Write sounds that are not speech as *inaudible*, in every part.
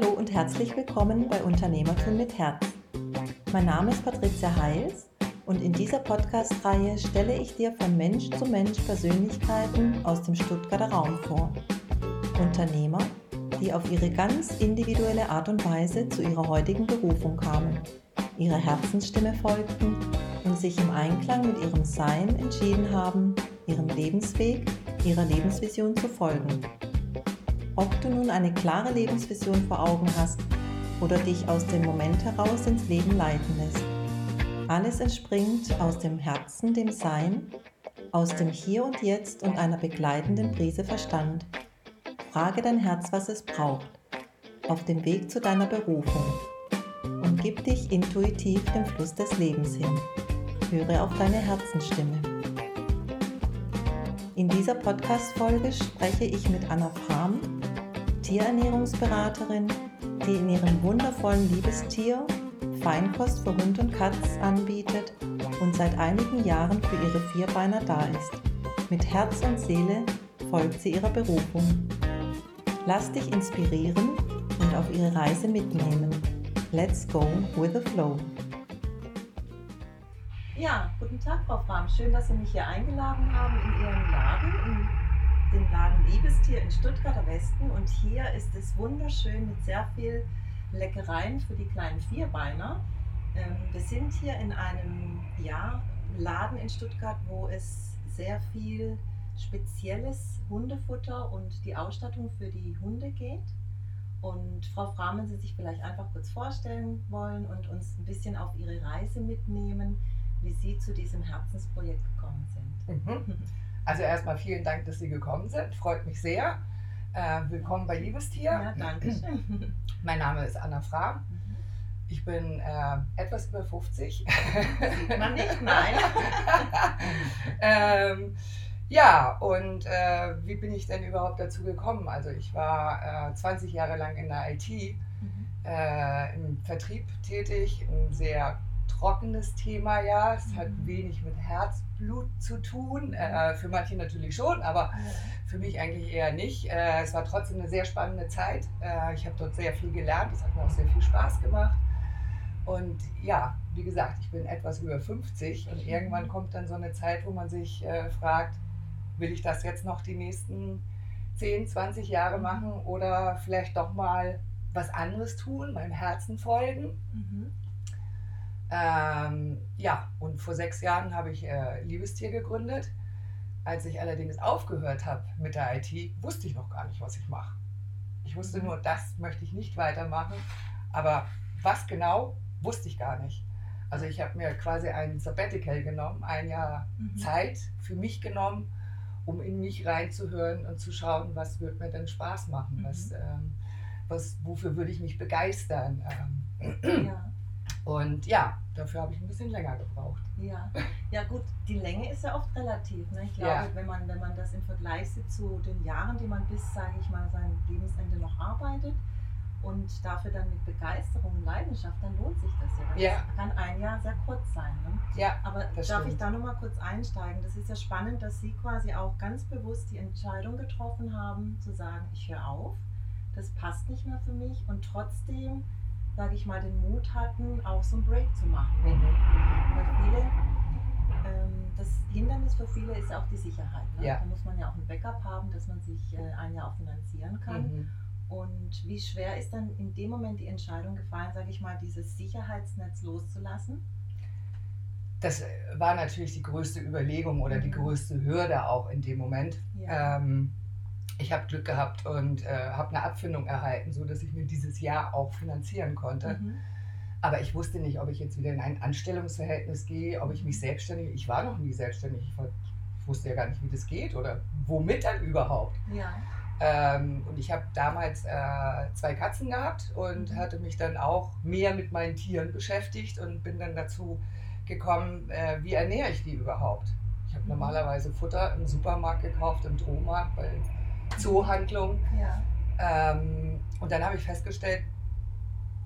Hallo und herzlich willkommen bei Unternehmertum mit Herz. Mein Name ist Patricia Heils und in dieser Podcast-Reihe stelle ich dir von Mensch zu Mensch Persönlichkeiten aus dem Stuttgarter Raum vor. Unternehmer, die auf ihre ganz individuelle Art und Weise zu ihrer heutigen Berufung kamen, ihrer Herzensstimme folgten und sich im Einklang mit ihrem Sein entschieden haben, ihrem Lebensweg, ihrer Lebensvision zu folgen. Ob du nun eine klare Lebensvision vor Augen hast oder dich aus dem Moment heraus ins Leben leiten lässt. Alles entspringt aus dem Herzen, dem Sein, aus dem Hier und Jetzt und einer begleitenden Prise Verstand. Frage dein Herz, was es braucht, auf dem Weg zu deiner Berufung und gib dich intuitiv dem Fluss des Lebens hin. Höre auf deine Herzensstimme. In dieser Podcast-Folge spreche ich mit Anna Frahm, Tierernährungsberaterin, die in ihrem wundervollen Liebestier Feinkost für Hund und Katz anbietet und seit einigen Jahren für ihre Vierbeiner da ist. Mit Herz und Seele folgt sie ihrer Berufung. Lass dich inspirieren und auf ihre Reise mitnehmen. Let's go with the flow. Ja, guten Tag, Frau Fram. Schön, dass Sie mich hier eingeladen haben in Ihren Laden, den Laden Liebestier in Stuttgarter Westen. Und hier ist es wunderschön mit sehr viel Leckereien für die kleinen Vierbeiner. Ähm, wir sind hier in einem ja, Laden in Stuttgart, wo es sehr viel spezielles Hundefutter und die Ausstattung für die Hunde geht. Und Frau Fram, wenn Sie sich vielleicht einfach kurz vorstellen wollen und uns ein bisschen auf Ihre Reise mitnehmen, wie Sie zu diesem Herzensprojekt gekommen sind. Mhm. *laughs* Also erstmal vielen Dank, dass Sie gekommen sind. Freut mich sehr. Äh, willkommen bei Liebestier. Ja, danke schön. *laughs* Mein Name ist Anna Fra. Mhm. Ich bin äh, etwas über 50. Sieht man nicht, *laughs* nein. ähm, ja, und äh, wie bin ich denn überhaupt dazu gekommen? Also ich war äh, 20 Jahre lang in der IT, Mhm. äh, im Vertrieb tätig, ein sehr trockenes Thema, ja. Es hat Mhm. wenig mit Herzblut zu tun. Äh, für manche natürlich schon, aber für mich eigentlich eher nicht. Äh, es war trotzdem eine sehr spannende Zeit. Äh, ich habe dort sehr viel gelernt. Es hat mir auch sehr viel Spaß gemacht. Und ja, wie gesagt, ich bin etwas über 50 und irgendwann kommt dann so eine Zeit, wo man sich äh, fragt, will ich das jetzt noch die nächsten 10, 20 Jahre machen oder vielleicht doch mal was anderes tun, meinem Herzen folgen. Mhm. Ähm, ja, und vor sechs Jahren habe ich äh, Liebestier gegründet. Als ich allerdings aufgehört habe mit der IT, wusste ich noch gar nicht, was ich mache. Ich wusste nur, das möchte ich nicht weitermachen. Aber was genau, wusste ich gar nicht. Also ich habe mir quasi ein Sabbatical genommen, ein Jahr Mhm. Zeit für mich genommen, um in mich reinzuhören und zu schauen, was wird mir denn Spaß machen, Mhm. was, ähm, was, wofür würde ich mich begeistern. Ähm, Ja, und ja, dafür habe ich ein bisschen länger gebraucht. ja. ja, gut, die Länge ist ja oft relativ. Ne? Ich glaube, Ja. wenn, man, wenn man das im Vergleich sieht zu den Jahren, die man bis, sage ich mal, sein Lebensende noch arbeitet und dafür dann mit Begeisterung und Leidenschaft, dann lohnt sich das ja. Ja. Das kann ein Jahr sehr kurz sein. Ne? Ja, Aber darf ich stimmt. da nochmal kurz einsteigen? Das ist ja spannend, dass Sie quasi auch ganz bewusst die Entscheidung getroffen haben, zu sagen, ich höre auf, das passt nicht mehr für mich und trotzdem, sage ich mal, den Mut hatten, auch so einen Break zu machen. mhm. Weil viele, ähm, das Hindernis für viele ist auch die Sicherheit. Ne? Ja. Da muss man ja auch ein Backup haben, dass man sich äh, ein Jahr auch finanzieren kann. Mhm. Und wie schwer ist dann in dem Moment die Entscheidung gefallen, sage ich mal, dieses Sicherheitsnetz loszulassen? Das äh, war natürlich die größte Überlegung oder die Mhm. größte Hürde auch in dem Moment. Ja. Ähm, ich habe Glück gehabt und äh, habe eine Abfindung erhalten, sodass ich mir dieses Jahr auch finanzieren konnte. Mhm. Aber ich wusste nicht, ob ich jetzt wieder in ein Anstellungsverhältnis gehe, ob ich mich selbstständig. Ich war noch nie selbstständig. Ich, war, ich wusste ja gar nicht, wie das geht oder womit dann überhaupt. Ja. Ähm, und ich habe damals äh, zwei Katzen gehabt und Mhm. hatte mich dann auch mehr mit meinen Tieren beschäftigt und bin dann dazu gekommen, äh, wie ernähre ich die überhaupt. Ich habe Mhm. normalerweise Futter im Supermarkt gekauft, im Drohmarkt, bei Zoohandlungen. Ja. Ähm, und dann habe ich festgestellt,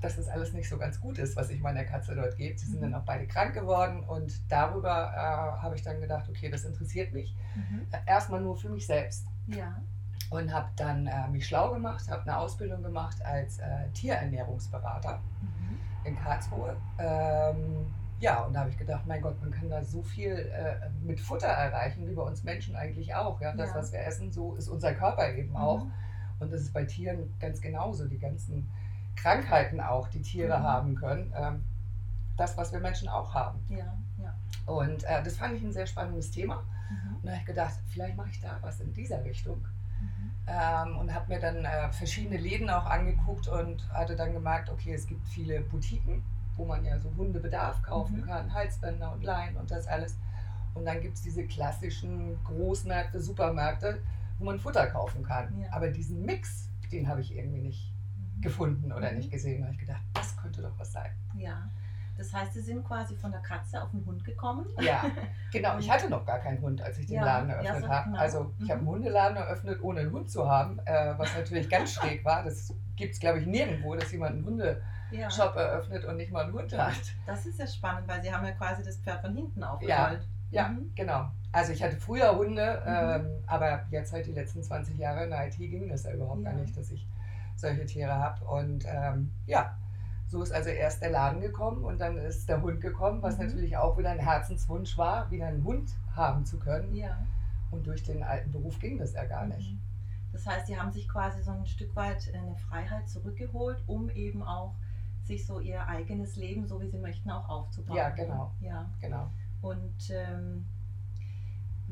dass das alles nicht so ganz gut ist, was ich meiner Katze dort gebe. Sie sind Mhm. dann auch beide krank geworden und darüber äh, habe ich dann gedacht, okay, das interessiert mich. Mhm. Äh, Erstmal nur für mich selbst. Ja. und habe dann äh, mich schlau gemacht, habe eine Ausbildung gemacht als äh, Tierernährungsberater mhm. in Karlsruhe. Ähm, ja, und da habe ich gedacht, mein Gott, man kann da so viel äh, mit Futter erreichen, wie bei uns Menschen eigentlich auch. Ja? Das, ja. was wir essen, so ist unser Körper eben mhm. auch. Und das ist bei Tieren ganz genauso. Die ganzen Krankheiten auch, die Tiere mhm. haben können. Ähm, das, was wir Menschen auch haben. Ja, ja. Und äh, das fand ich ein sehr spannendes Thema. Mhm. Und da habe ich gedacht, vielleicht mache ich da was in dieser Richtung. Mhm. Ähm, und habe mir dann äh, verschiedene Läden auch angeguckt und hatte dann gemerkt, okay, es gibt viele Boutiquen, wo man ja so Hundebedarf kaufen mhm. kann, Halsbänder und Leinen und das alles. Und dann gibt es diese klassischen Großmärkte, Supermärkte, wo man Futter kaufen kann. Ja. Aber diesen Mix, den habe ich irgendwie nicht mhm. gefunden oder mhm. nicht gesehen. Da habe ich gedacht, das könnte doch was sein. Ja. Das heißt, Sie sind quasi von der Katze auf den Hund gekommen? Ja, *laughs* genau. Ich hatte noch gar keinen Hund, als ich den ja, Laden eröffnet ja, so, habe. Genau. Also ich mhm. habe einen Hundeladen eröffnet, ohne einen Hund zu haben, äh, was natürlich ganz *laughs* schräg war. Das gibt es, glaube ich, nirgendwo, dass jemand einen Hundeshop ja. eröffnet und nicht mal einen Hund hat. Das ist ja spannend, weil Sie haben ja quasi das Pferd von hinten aufgerollt. Ja, ja mhm. genau. Also ich hatte früher Hunde, mhm. ähm, aber jetzt halt die letzten 20 Jahre in der IT ging das ja überhaupt gar nicht, dass ich solche Tiere habe. Und ähm, ja, so ist also erst der Laden gekommen und dann ist der Hund gekommen, was mhm. natürlich auch wieder ein Herzenswunsch war, wieder einen Hund haben zu können. Ja. Und durch den alten Beruf ging das ja gar nicht. Mhm. Das heißt, Sie haben sich quasi so ein Stück weit eine Freiheit zurückgeholt, um eben auch sich so ihr eigenes Leben, so wie Sie möchten, auch aufzubauen. Ja, genau. Ja, genau. Und ähm,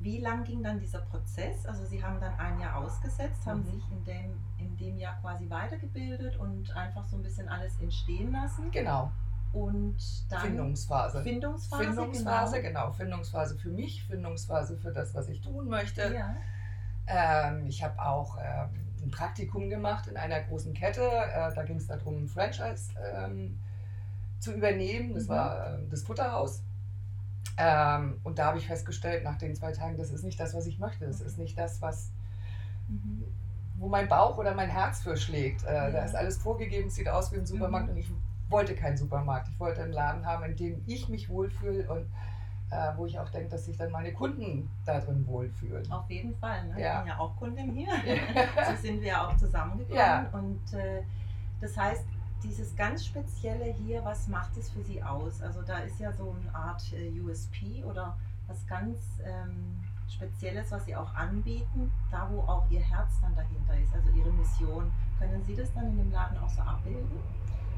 wie lang ging dann dieser Prozess? Also Sie haben dann ein Jahr ausgesetzt, haben mhm. sich in dem, in dem Jahr quasi weitergebildet und einfach so ein bisschen alles entstehen lassen. Genau. Und dann Findungsphase. Findungsphase, Findungsphase genau. genau. Findungsphase für mich, Findungsphase für das, was ich tun möchte. Ja. Ähm, ich habe auch ähm, ein Praktikum gemacht in einer großen Kette. Äh, da ging es darum, ein Franchise ähm, zu übernehmen. Das mhm. war äh, das Futterhaus. Ähm, und da habe ich festgestellt, nach den zwei Tagen, das ist nicht das, was ich möchte. Das ist nicht das, was, mhm. wo mein Bauch oder mein Herz für schlägt. Äh, ja. Da ist alles vorgegeben, sieht aus wie ein Supermarkt mhm. und ich wollte keinen Supermarkt. Ich wollte einen Laden haben, in dem ich mich wohlfühle und äh, wo ich auch denke, dass sich dann meine Kunden da drin wohlfühlen. Auf jeden Fall. Ne? Ja. Ich bin ja auch Kundin hier. *laughs* so sind wir ja auch zusammengekommen. Ja. Und äh, das heißt, dieses ganz Spezielle hier, was macht es für Sie aus? Also da ist ja so eine Art äh, USP oder was ganz ähm, Spezielles, was Sie auch anbieten, da wo auch Ihr Herz dann dahinter ist, also Ihre Mission. Können Sie das dann in dem Laden auch so abbilden?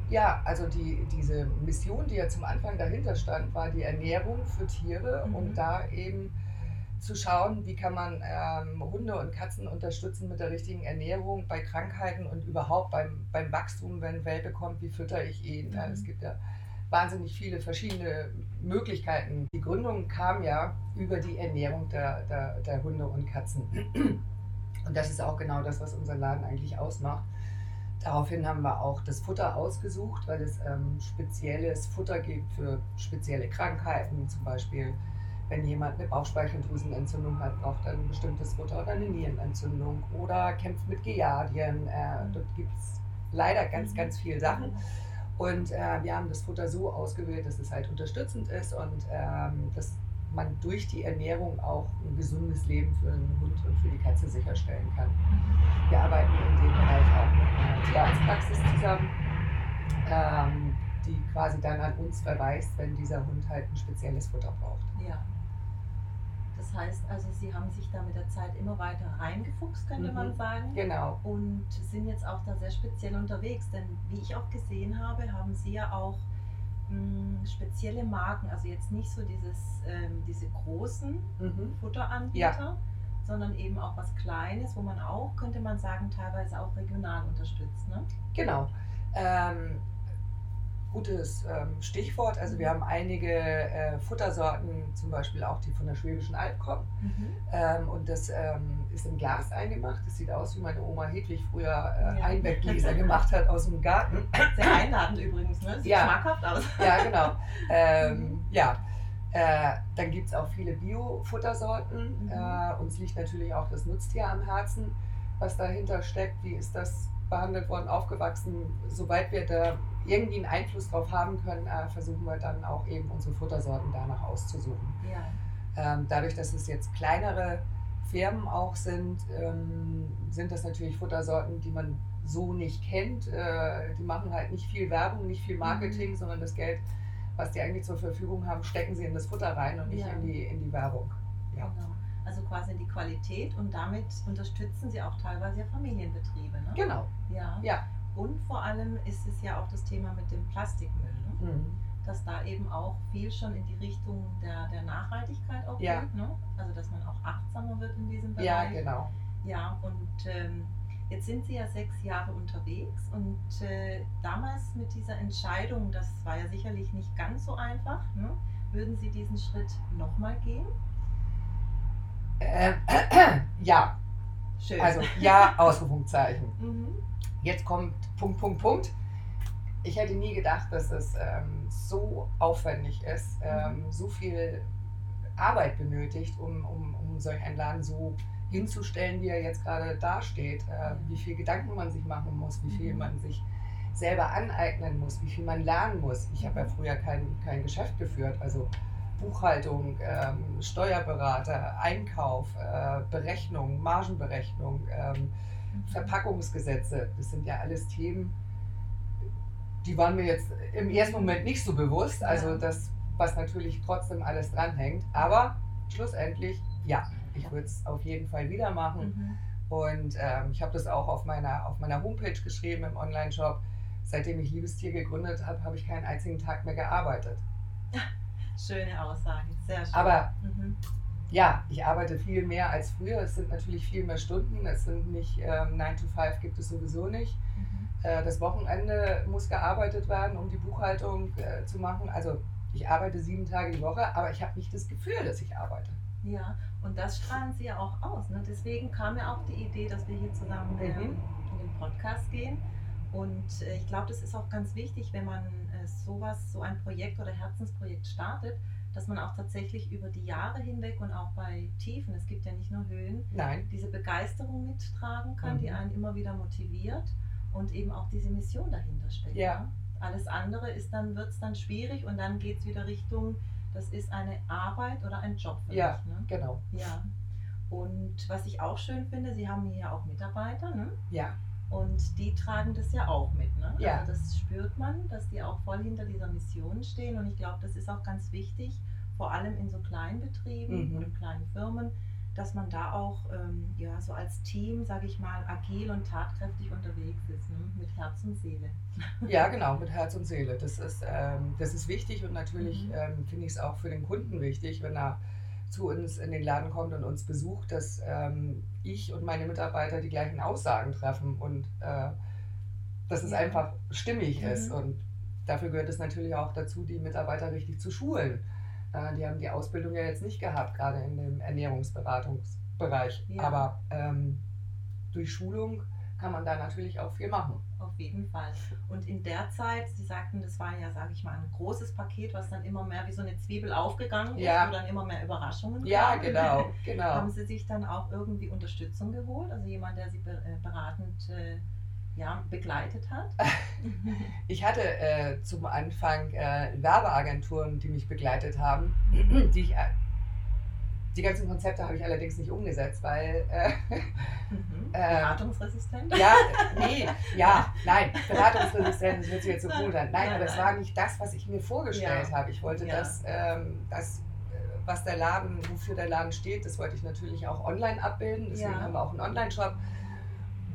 Ja, also die, diese Mission, die ja zum Anfang dahinter stand, war die Ernährung für Tiere mhm. und da eben zu schauen, wie kann man ähm, Hunde und Katzen unterstützen mit der richtigen Ernährung bei Krankheiten und überhaupt beim, beim Wachstum, wenn ein Welpe kommt, wie fütter ich ihn. Mhm. Ja, es gibt ja wahnsinnig viele verschiedene Möglichkeiten. Die Gründung kam ja über die Ernährung der, der, der Hunde und Katzen. Und das ist auch genau das, was unseren Laden eigentlich ausmacht. Daraufhin haben wir auch das Futter ausgesucht, weil es ähm, spezielles Futter gibt für spezielle Krankheiten, zum Beispiel wenn jemand eine Bauchspeicheldrüsenentzündung hat, braucht er ein bestimmtes Futter oder eine Nierenentzündung oder kämpft mit Giardien. Äh, dort gibt es leider ganz, mhm. ganz viele Sachen. Und äh, wir haben das Futter so ausgewählt, dass es halt unterstützend ist und ähm, dass man durch die Ernährung auch ein gesundes Leben für einen Hund und für die Katze sicherstellen kann. Wir arbeiten in dem Bereich auch mit einer Tierarztpraxis zusammen, ähm, die quasi dann an uns verweist, wenn dieser Hund halt ein spezielles Futter braucht. Ja. Das heißt also, Sie haben sich da mit der Zeit immer weiter reingefuchst, könnte mhm. man sagen. Genau. Und sind jetzt auch da sehr speziell unterwegs. Denn wie ich auch gesehen habe, haben Sie ja auch mh, hm, spezielle Marken. Also jetzt nicht so dieses, ähm, diese großen mhm. Futteranbieter. Ja. Sondern eben auch was Kleines, wo man auch, könnte man sagen, teilweise auch regional unterstützt. Ne? Genau. Ähm, gutes ähm, Stichwort. Also wir haben einige äh, Futtersorten, zum Beispiel auch die von der Schwäbischen Alb kommen. Mhm. Ähm, und das ähm, ist im Glas eingemacht. Das sieht aus, wie meine Oma Hedwig früher äh, ja. Einweggläser gemacht hat aus dem Garten. *laughs* Sehr einladend übrigens, ne? Sieht ja. schmackhaft aus. Ja, genau. Ähm, mhm. Ja. Äh, dann gibt es auch viele Bio-Futtersorten. Mhm. Äh, uns liegt natürlich auch das Nutztier am Herzen, was dahinter steckt. Wie ist das behandelt worden, aufgewachsen? Soweit wir da irgendwie einen Einfluss drauf haben können, äh, versuchen wir dann auch eben unsere Futtersorten danach auszusuchen. Ja. Ähm, dadurch, dass es jetzt kleinere Firmen auch sind, ähm, sind das natürlich Futtersorten, die man so nicht kennt. Äh, die machen halt nicht viel Werbung, nicht viel Marketing, mhm. sondern das Geld, was die eigentlich zur Verfügung haben, stecken sie in das Futter rein und nicht ja. in, die, in die Werbung. Ja. Genau. Also quasi in die Qualität und damit unterstützen sie auch teilweise ja Familienbetriebe. Ne? Genau. Ja. ja. Und vor allem ist es ja auch das Thema mit dem Plastikmüll. Ne? Mhm. Dass da eben auch viel schon in die Richtung der, der Nachhaltigkeit auch ja. geht. Ne? Also dass man auch achtsamer wird in diesem Bereich. Ja, genau. Ja, und ähm, Jetzt sind Sie ja sechs Jahre unterwegs und äh, damals mit dieser Entscheidung, das war ja sicherlich nicht ganz so einfach, ne? würden Sie diesen Schritt nochmal gehen? Äh, äh, *clears throat* ja. Schön. Also ja, *laughs* Ausrufungszeichen. mhm. Jetzt kommt Punkt, Punkt, Punkt. Ich hätte nie gedacht, dass es ähm, so aufwendig ist, mhm. ähm, so viel Arbeit benötigt, um, um, um solch einen Laden so hinzustellen, wie er jetzt gerade dasteht, äh, wie viel Gedanken man sich machen muss, wie viel mhm. man sich selber aneignen muss, wie viel man lernen muss. Ich habe ja mhm. früher kein, kein Geschäft geführt, also Buchhaltung, ähm, Steuerberater, Einkauf, äh, Berechnung, Margenberechnung, ähm, mhm. Verpackungsgesetze, das sind ja alles Themen, die waren mir jetzt im ersten Moment nicht so bewusst, also das, was natürlich trotzdem alles dranhängt, aber schlussendlich ja ich würde es auf jeden Fall wieder machen. Mhm. Und ähm, ich habe das auch auf meiner, auf meiner Homepage geschrieben im Online-Shop. Seitdem ich Liebestier gegründet habe, habe ich keinen einzigen Tag mehr gearbeitet. *laughs* Schöne Aussage, sehr schön. Aber mhm. Ja, ich arbeite viel mehr als früher. Es sind natürlich viel mehr Stunden. Es sind nicht ähm, 9 to 5 gibt es sowieso nicht. Mhm. Äh, das Wochenende muss gearbeitet werden, um die Buchhaltung äh, zu machen. Also ich arbeite sieben Tage die Woche, aber ich habe nicht das Gefühl, dass ich arbeite. Ja, und das strahlen sie ja auch aus. Ne? Deswegen kam ja auch die Idee, dass wir hier zusammen mhm. in den Podcast gehen. Und äh, ich glaube, das ist auch ganz wichtig, wenn man äh, sowas, so ein Projekt oder Herzensprojekt startet, dass man auch tatsächlich über die Jahre hinweg und auch bei Tiefen, es gibt ja nicht nur Höhen, Nein. diese Begeisterung mittragen kann, mhm. die einen immer wieder motiviert und eben auch diese Mission dahinter steckt. Ja. Alles andere ist dann, wird es dann schwierig und dann geht es wieder Richtung das ist eine Arbeit oder ein Job für ja, mich. Ne? genau. Ja. Und was ich auch schön finde, Sie haben hier auch Mitarbeiter, ne? Ja. Und die tragen das ja auch mit, ne? Ja. Also das spürt man, dass die auch voll hinter dieser Mission stehen. Und ich glaube, das ist auch ganz wichtig, vor allem in so kleinen Betrieben mhm. oder kleinen Firmen, dass man da auch ähm, ja, so als Team, sage ich mal, agil und tatkräftig unterwegs ist, ne? mit Herz und Seele. Ja, genau, mit Herz und Seele. Das ist, ähm, das ist wichtig und natürlich mhm. ähm, finde ich es auch für den Kunden wichtig, wenn er zu uns in den Laden kommt und uns besucht, dass ähm, ich und meine Mitarbeiter die gleichen Aussagen treffen und äh, dass es ja. einfach stimmig mhm. ist. Und dafür gehört es natürlich auch dazu, die Mitarbeiter richtig zu schulen. Äh, die haben die Ausbildung ja jetzt nicht gehabt, gerade in dem Ernährungsberatungsbereich. Ja. Aber ähm, durch Schulung kann man da natürlich auch viel machen. Auf jeden Fall. Und in der Zeit, Sie sagten, das war ja, sage ich mal, ein großes Paket, was dann immer mehr wie so eine Zwiebel aufgegangen ist, ja. wo dann immer mehr Überraschungen Ja, kamen. genau, *laughs* genau. Haben Sie sich dann auch irgendwie Unterstützung geholt? Also jemand, der Sie äh, beratend äh, ja, begleitet hat? *laughs* *laughs* Ich hatte äh, zum Anfang äh, Werbeagenturen, die mich begleitet haben, mhm. die ich, äh, die ganzen Konzepte habe ich allerdings nicht umgesetzt, weil. Äh, mhm. *laughs* Ähm, beratungsresistent? Ja, *laughs* nee, ja, nein, beratungsresistent, das hört sich jetzt so gut an. Nein, aber es war nicht das, was ich mir vorgestellt ja. habe. Ich wollte ja. das, ähm, das, äh, was der Laden, wofür der Laden steht, das wollte ich natürlich auch online abbilden. Deswegen ja. haben wir auch einen Online-Shop.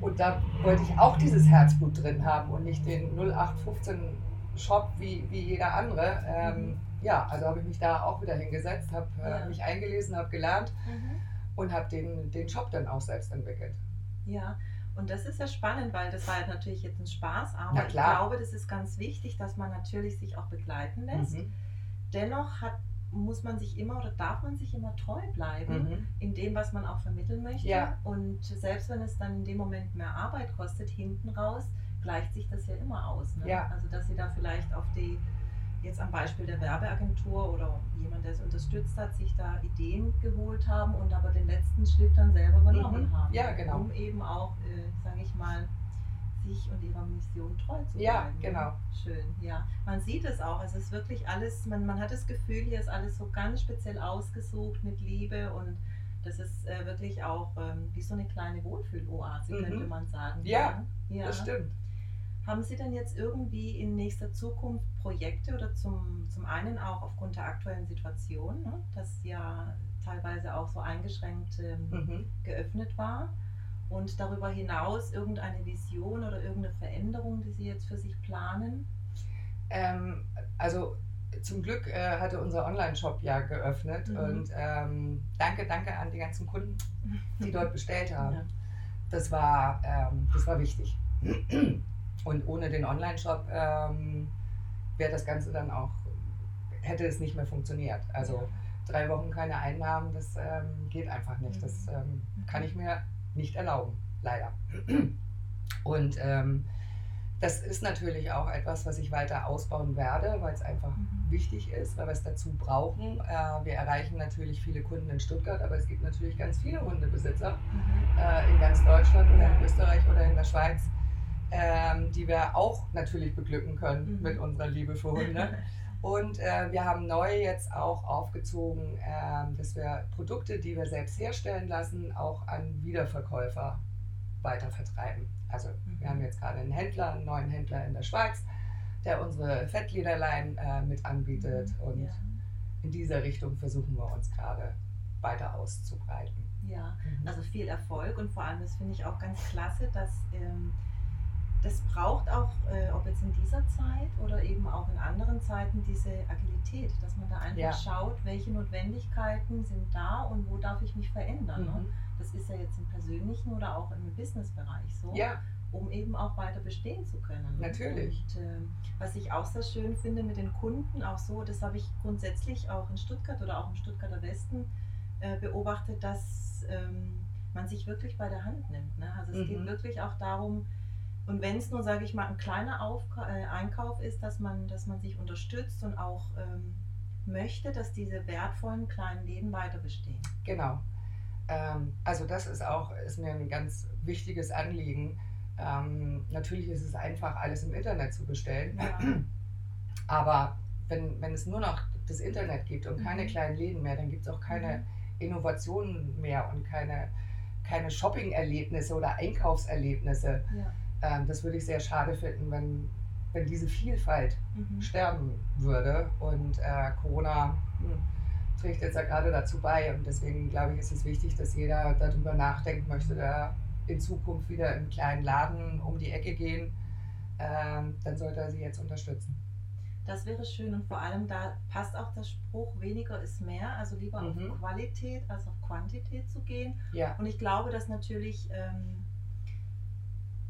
Und da wollte ich auch dieses Herzblut drin haben und nicht den 0815 Shop wie, wie jeder andere. Ähm, mhm. Ja, also habe ich mich da auch wieder hingesetzt, habe äh, ja. mich eingelesen, habe gelernt mhm. und habe den, den Shop dann auch selbst entwickelt. Ja, und das ist ja spannend, weil das war natürlich jetzt ein Spaß, aber ich glaube, das ist ganz wichtig, dass man natürlich sich auch begleiten lässt. Mhm. Dennoch hat muss man sich immer oder darf man sich immer treu bleiben mhm. in dem, was man auch vermitteln möchte. Ja. Und selbst wenn es dann in dem Moment mehr Arbeit kostet, hinten raus, gleicht sich das ja immer aus. Ne? Ja. Also dass sie da vielleicht auf die, jetzt am Beispiel der Werbeagentur oder jemand, der es unterstützt hat, sich da Ideen geholt haben und aber den letzten Schritt dann selber übernommen mhm. haben. Ja, genau. Um eben auch, äh, sage ich mal, sich und ihrer Mission treu zu bleiben. Ja, genau. Schön, ja. Man sieht es auch. Es ist wirklich alles, man, man hat das Gefühl, hier ist alles so ganz speziell ausgesucht mit Liebe und Das ist äh, wirklich auch ähm, wie so eine kleine Wohlfühloase, mhm. könnte man sagen. Ja, ja, das stimmt. Haben Sie denn jetzt irgendwie in nächster Zukunft Projekte oder zum, zum einen auch aufgrund der aktuellen Situation, ne, das ja teilweise auch so eingeschränkt ähm, mhm. geöffnet war? Und darüber hinaus irgendeine Vision oder irgendeine Veränderung, die Sie jetzt für sich planen? Ähm, also zum Glück äh, hatte unser Online-Shop ja geöffnet mhm. und ähm, danke, danke an die ganzen Kunden, die dort *laughs* bestellt haben. Ja. Das, war, ähm, das war wichtig. Und ohne den Online-Shop ähm, wäre das Ganze dann auch, hätte es nicht mehr funktioniert. Also drei Wochen keine Einnahmen, das ähm, geht einfach nicht. Das mhm. ähm, kann ich mir nicht erlauben, leider. Und ähm, das ist natürlich auch etwas, was ich weiter ausbauen werde, weil es einfach mhm. wichtig ist, weil wir es dazu brauchen. Äh, wir erreichen natürlich viele Kunden in Stuttgart, aber es gibt natürlich ganz viele Hundebesitzer mhm. äh, in ganz Deutschland oder in Österreich oder in der Schweiz, ähm, die wir auch natürlich beglücken können mhm. mit unserer Liebe für Hunde. *laughs* Und äh, wir haben neu jetzt auch aufgezogen, äh, dass wir Produkte, die wir selbst herstellen lassen, auch an Wiederverkäufer weiter vertreiben. Also mhm. wir haben jetzt gerade einen Händler, einen neuen Händler in der Schweiz, der unsere Fettlederlein äh, mit anbietet. Mhm. Und ja. in dieser Richtung versuchen wir uns gerade weiter auszubreiten. Ja, mhm. also viel Erfolg und vor allem, das finde ich auch ganz klasse, dass ähm, das braucht auch, äh, ob jetzt in dieser Zeit oder eben auch in anderen Zeiten, diese Agilität, dass man da einfach ja. schaut, welche Notwendigkeiten sind da und wo darf ich mich verändern. Ne? Mhm. Ne? Das ist ja jetzt im persönlichen oder auch im Businessbereich so. Ja. Um eben auch weiter bestehen zu können. Ne? Natürlich. Und äh, was ich auch sehr schön finde mit den Kunden, auch so, das habe ich grundsätzlich auch in Stuttgart oder auch im Stuttgarter Westen äh, beobachtet, dass ähm, man sich wirklich bei der Hand nimmt. Ne? Also es mhm. geht wirklich auch darum, und wenn es nur, sage ich mal, ein kleiner Aufka äh, Einkauf ist, dass man, dass man sich unterstützt und auch ähm, möchte, dass diese wertvollen kleinen Läden weiter bestehen. Genau. Ähm, also das ist auch ist mir ein ganz wichtiges Anliegen. Ähm, natürlich ist es einfach, alles im Internet zu bestellen. Ja. *clears throat* Aber wenn, wenn es nur noch das Internet gibt und keine mhm. kleinen Läden mehr, dann gibt es auch keine mhm. Innovationen mehr und keine, keine Shopping-Erlebnisse oder Einkaufserlebnisse. Ja. Ähm, das würde ich sehr schade finden, wenn, wenn diese Vielfalt mhm. sterben würde. Und äh, Corona mh, hm, trägt jetzt ja gerade dazu bei. Und deswegen glaube ich, ist es wichtig, dass jeder darüber nachdenken möchte, da in Zukunft wieder im kleinen Laden um die Ecke gehen. Ähm, dann sollte er sie jetzt unterstützen. Das wäre schön und vor allem da passt auch der Spruch, weniger ist mehr, also lieber mhm. auf Qualität als auf Quantität zu gehen. Ja. Und ich glaube, dass natürlich ähm,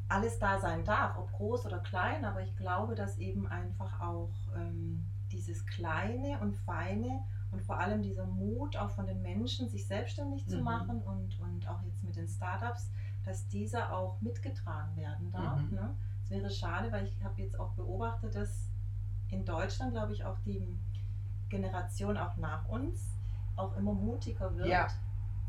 alles da sein darf, ob groß oder klein, aber ich glaube, dass eben einfach auch ähm, dieses Kleine und Feine und vor allem dieser Mut auch von den Menschen, sich selbstständig mhm. zu machen und, und auch jetzt mit den Startups, dass dieser auch mitgetragen werden darf. Mhm. Ne? Es wäre schade, weil ich habe jetzt auch beobachtet, dass in Deutschland, glaube ich, auch die Generation auch nach uns auch immer mutiger wird. Ja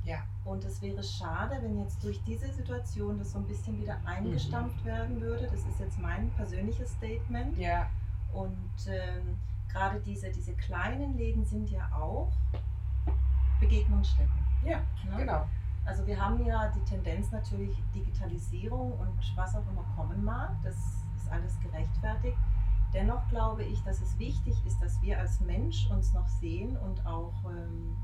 ja. Und es wäre schade, wenn jetzt durch diese Situation das so ein bisschen wieder eingestampft mhm. werden würde. Das ist jetzt mein persönliches Statement. Ja. Und ähm, gerade diese, diese kleinen Läden sind ja auch Begegnungsstätten. Ja, ne? genau. Also wir haben ja die Tendenz natürlich Digitalisierung und was auch immer kommen mag. Das ist alles gerechtfertigt. Dennoch glaube ich, dass es wichtig ist, dass wir als Mensch uns noch sehen und auch ähm,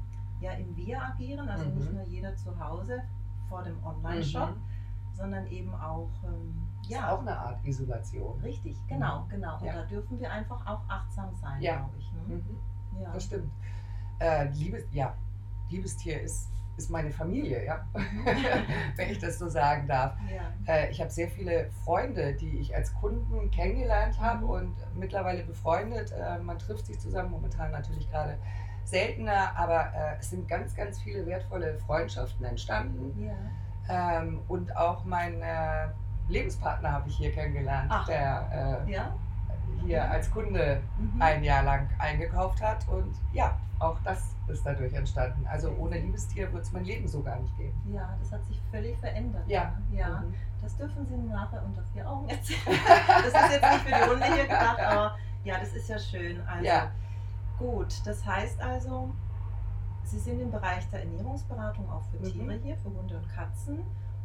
ja im Wir agieren, also mhm. nicht nur jeder zu Hause vor dem Online-Shop, mhm. sondern eben auch ähm, ja ist auch eine Art Isolation. Richtig, genau, mhm. genau. Und ja. da dürfen wir einfach auch achtsam sein, ja. glaube ich. Ne? Mhm. Ja. Das stimmt. Äh, Liebes, ja, Liebestier ist ist meine Familie, ja, *laughs* wenn ich das so sagen darf. Ja. Äh, ich habe sehr viele Freunde, die ich als Kunden kennengelernt habe mhm. und mittlerweile befreundet. Äh, man trifft sich zusammen, momentan natürlich gerade seltener, aber äh, es sind ganz, ganz viele wertvolle Freundschaften entstanden. Ja. Ähm, und auch mein äh, Lebenspartner habe ich hier kennengelernt, Ach. der äh, ja? hier als Kunde mhm. ein Jahr lang eingekauft hat. Und ja, auch das ist dadurch entstanden. Also ohne Liebestier würde es mein Leben so gar nicht geben. Ja, das hat sich völlig verändert. Ja. Ne? ja. Mhm. Das dürfen Sie nachher unter vier Augen erzählen. *laughs* das ist jetzt nicht für die Runde hier gedacht, aber ja, das ist ja schön. Also, ja. Gut, das heißt also, Sie sind im Bereich der Ernährungsberatung auch für Mhm. Tiere hier, für Hunde und Katzen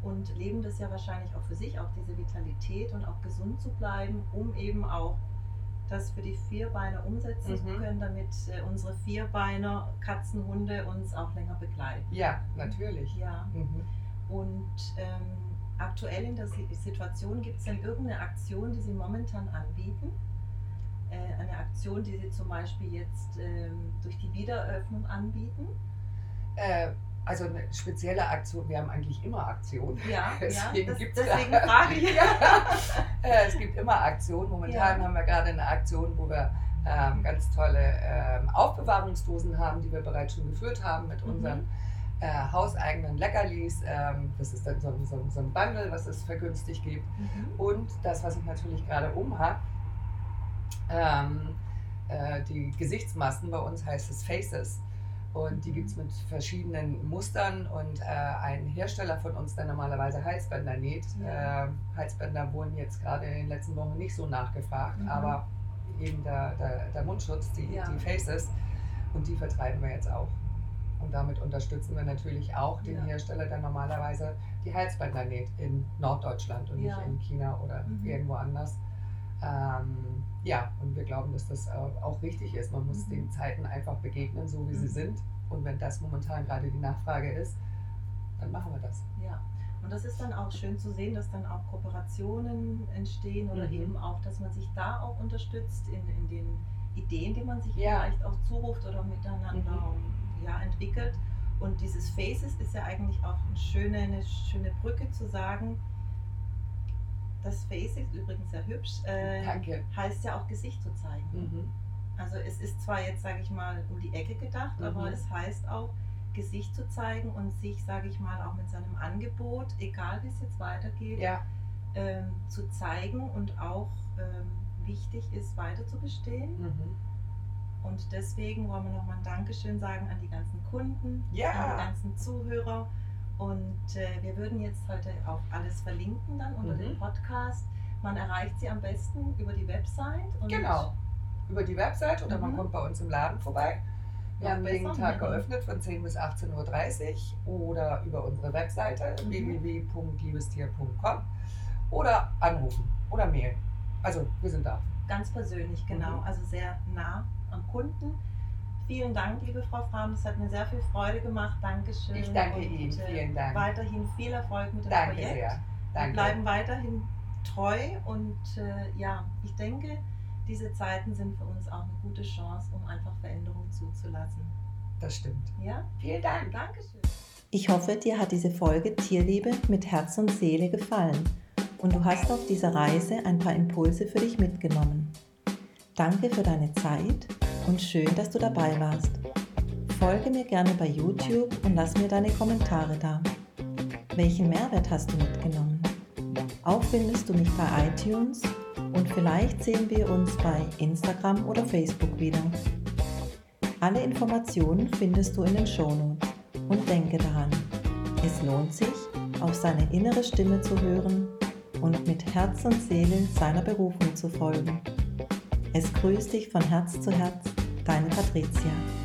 und leben das ja wahrscheinlich auch für sich, auch diese Vitalität und auch gesund zu bleiben, um eben auch das für die Vierbeiner umsetzen zu Mhm. können, damit äh, unsere Vierbeiner, Katzen, Hunde uns auch länger begleiten. Ja, natürlich. Ja, Mhm. und ähm, aktuell in der Si- Situation gibt es denn irgendeine Aktion, die Sie momentan anbieten? Äh, eine Aktion, die Sie zum Beispiel jetzt ähm, durch die Wiedereröffnung anbieten? Äh, also eine spezielle Aktion, wir haben eigentlich immer Aktionen. Ja, ja *laughs* Deswegen das, gibt's deswegen da- frage ich. *laughs* Äh, es gibt immer Aktionen. Momentan Ja. haben wir gerade eine Aktion, wo wir ähm, ganz tolle ähm, Aufbewahrungsdosen haben, die wir bereits schon gefüllt haben mit Mhm. unseren äh, hauseigenen Leckerlis. Ähm, das ist dann so, ein- so, so ein Bundle, was es vergünstigt gibt. Mhm. Und das, was ich natürlich gerade um habe, ähm, äh, die Gesichtsmasken, bei uns heißt es Faces. Und die gibt es mit verschiedenen Mustern und äh, ein Hersteller von uns, der normalerweise Halsbänder näht. Ja. Äh, Halsbänder wurden jetzt gerade in den letzten Wochen nicht so nachgefragt, Mhm. aber eben der, der, der Mundschutz, die, Ja. die Faces, und die vertreiben wir jetzt auch. Und damit unterstützen wir natürlich auch den Ja. Hersteller, der normalerweise die Halsbänder näht in Norddeutschland und nicht in China oder Mhm. irgendwo anders. Ähm, ja, und wir glauben, dass das auch auch richtig ist. Man muss Mhm. den Zeiten einfach begegnen, so wie sie Mhm. sind. Und wenn das momentan gerade die Nachfrage ist, dann machen wir das. Ja, und das ist dann auch schön zu sehen, dass dann auch Kooperationen entstehen oder Mhm. eben auch, dass man sich da auch unterstützt in, in den Ideen, die man sich Ja. vielleicht auch zuruft oder miteinander Mhm. ja, entwickelt. Und dieses Faces ist ja eigentlich auch eine schöne, eine schöne Brücke zu sagen, das Face ist übrigens sehr hübsch, äh, Danke. heißt ja auch Gesicht zu zeigen. Mhm. Also es ist zwar jetzt, sage ich mal, um die Ecke gedacht, Mhm. aber es heißt auch, Gesicht zu zeigen und sich, sage ich mal, auch mit seinem Angebot, egal wie es jetzt weitergeht, Ja, ähm, zu zeigen und auch ähm, wichtig ist, weiter zu bestehen. mhm. Und deswegen wollen wir nochmal ein Dankeschön sagen an die ganzen Kunden, an die ja. ganzen Zuhörer. Und äh, wir würden jetzt heute auch alles verlinken dann unter Mhm. dem Podcast. Man erreicht sie am besten über die Website. Und Genau. Über die Website oder man Mhm. kommt bei uns im Laden vorbei. Wir Noch haben jeden besser. Tag Mhm. geöffnet von 10 bis 18.30 Uhr oder über unsere Webseite Mhm. www.liebestier.com oder anrufen oder mailen. Also wir sind da. Ganz persönlich, genau. Mhm. Also sehr nah am Kunden. Vielen Dank, liebe Frau Fram. Das hat mir sehr viel Freude gemacht. Dankeschön. Ich danke Und, Ihnen. äh, Vielen Dank. Weiterhin viel Erfolg mit dem Danke Projekt. sehr. Wir Danke. bleiben weiterhin treu und äh, ja, ich denke, diese Zeiten sind für uns auch eine gute Chance, um einfach Veränderungen zuzulassen. Das stimmt. Ja? Vielen Dank. Dankeschön. Ich hoffe, dir hat diese Folge Tierliebe mit Herz und Seele gefallen und du hast auf dieser Reise ein paar Impulse für dich mitgenommen. Danke für deine Zeit und schön, dass du dabei warst. Folge mir gerne bei YouTube und lass mir deine Kommentare da. Welchen Mehrwert hast du mitgenommen? Auch findest du mich bei iTunes und vielleicht sehen wir uns bei Instagram oder Facebook wieder. Alle Informationen findest du in den Shownotes. Und denke daran, es lohnt sich, auf seine innere Stimme zu hören und mit Herz und Seele seiner Berufung zu folgen. Es grüßt dich von Herz zu Herz, deine Patricia.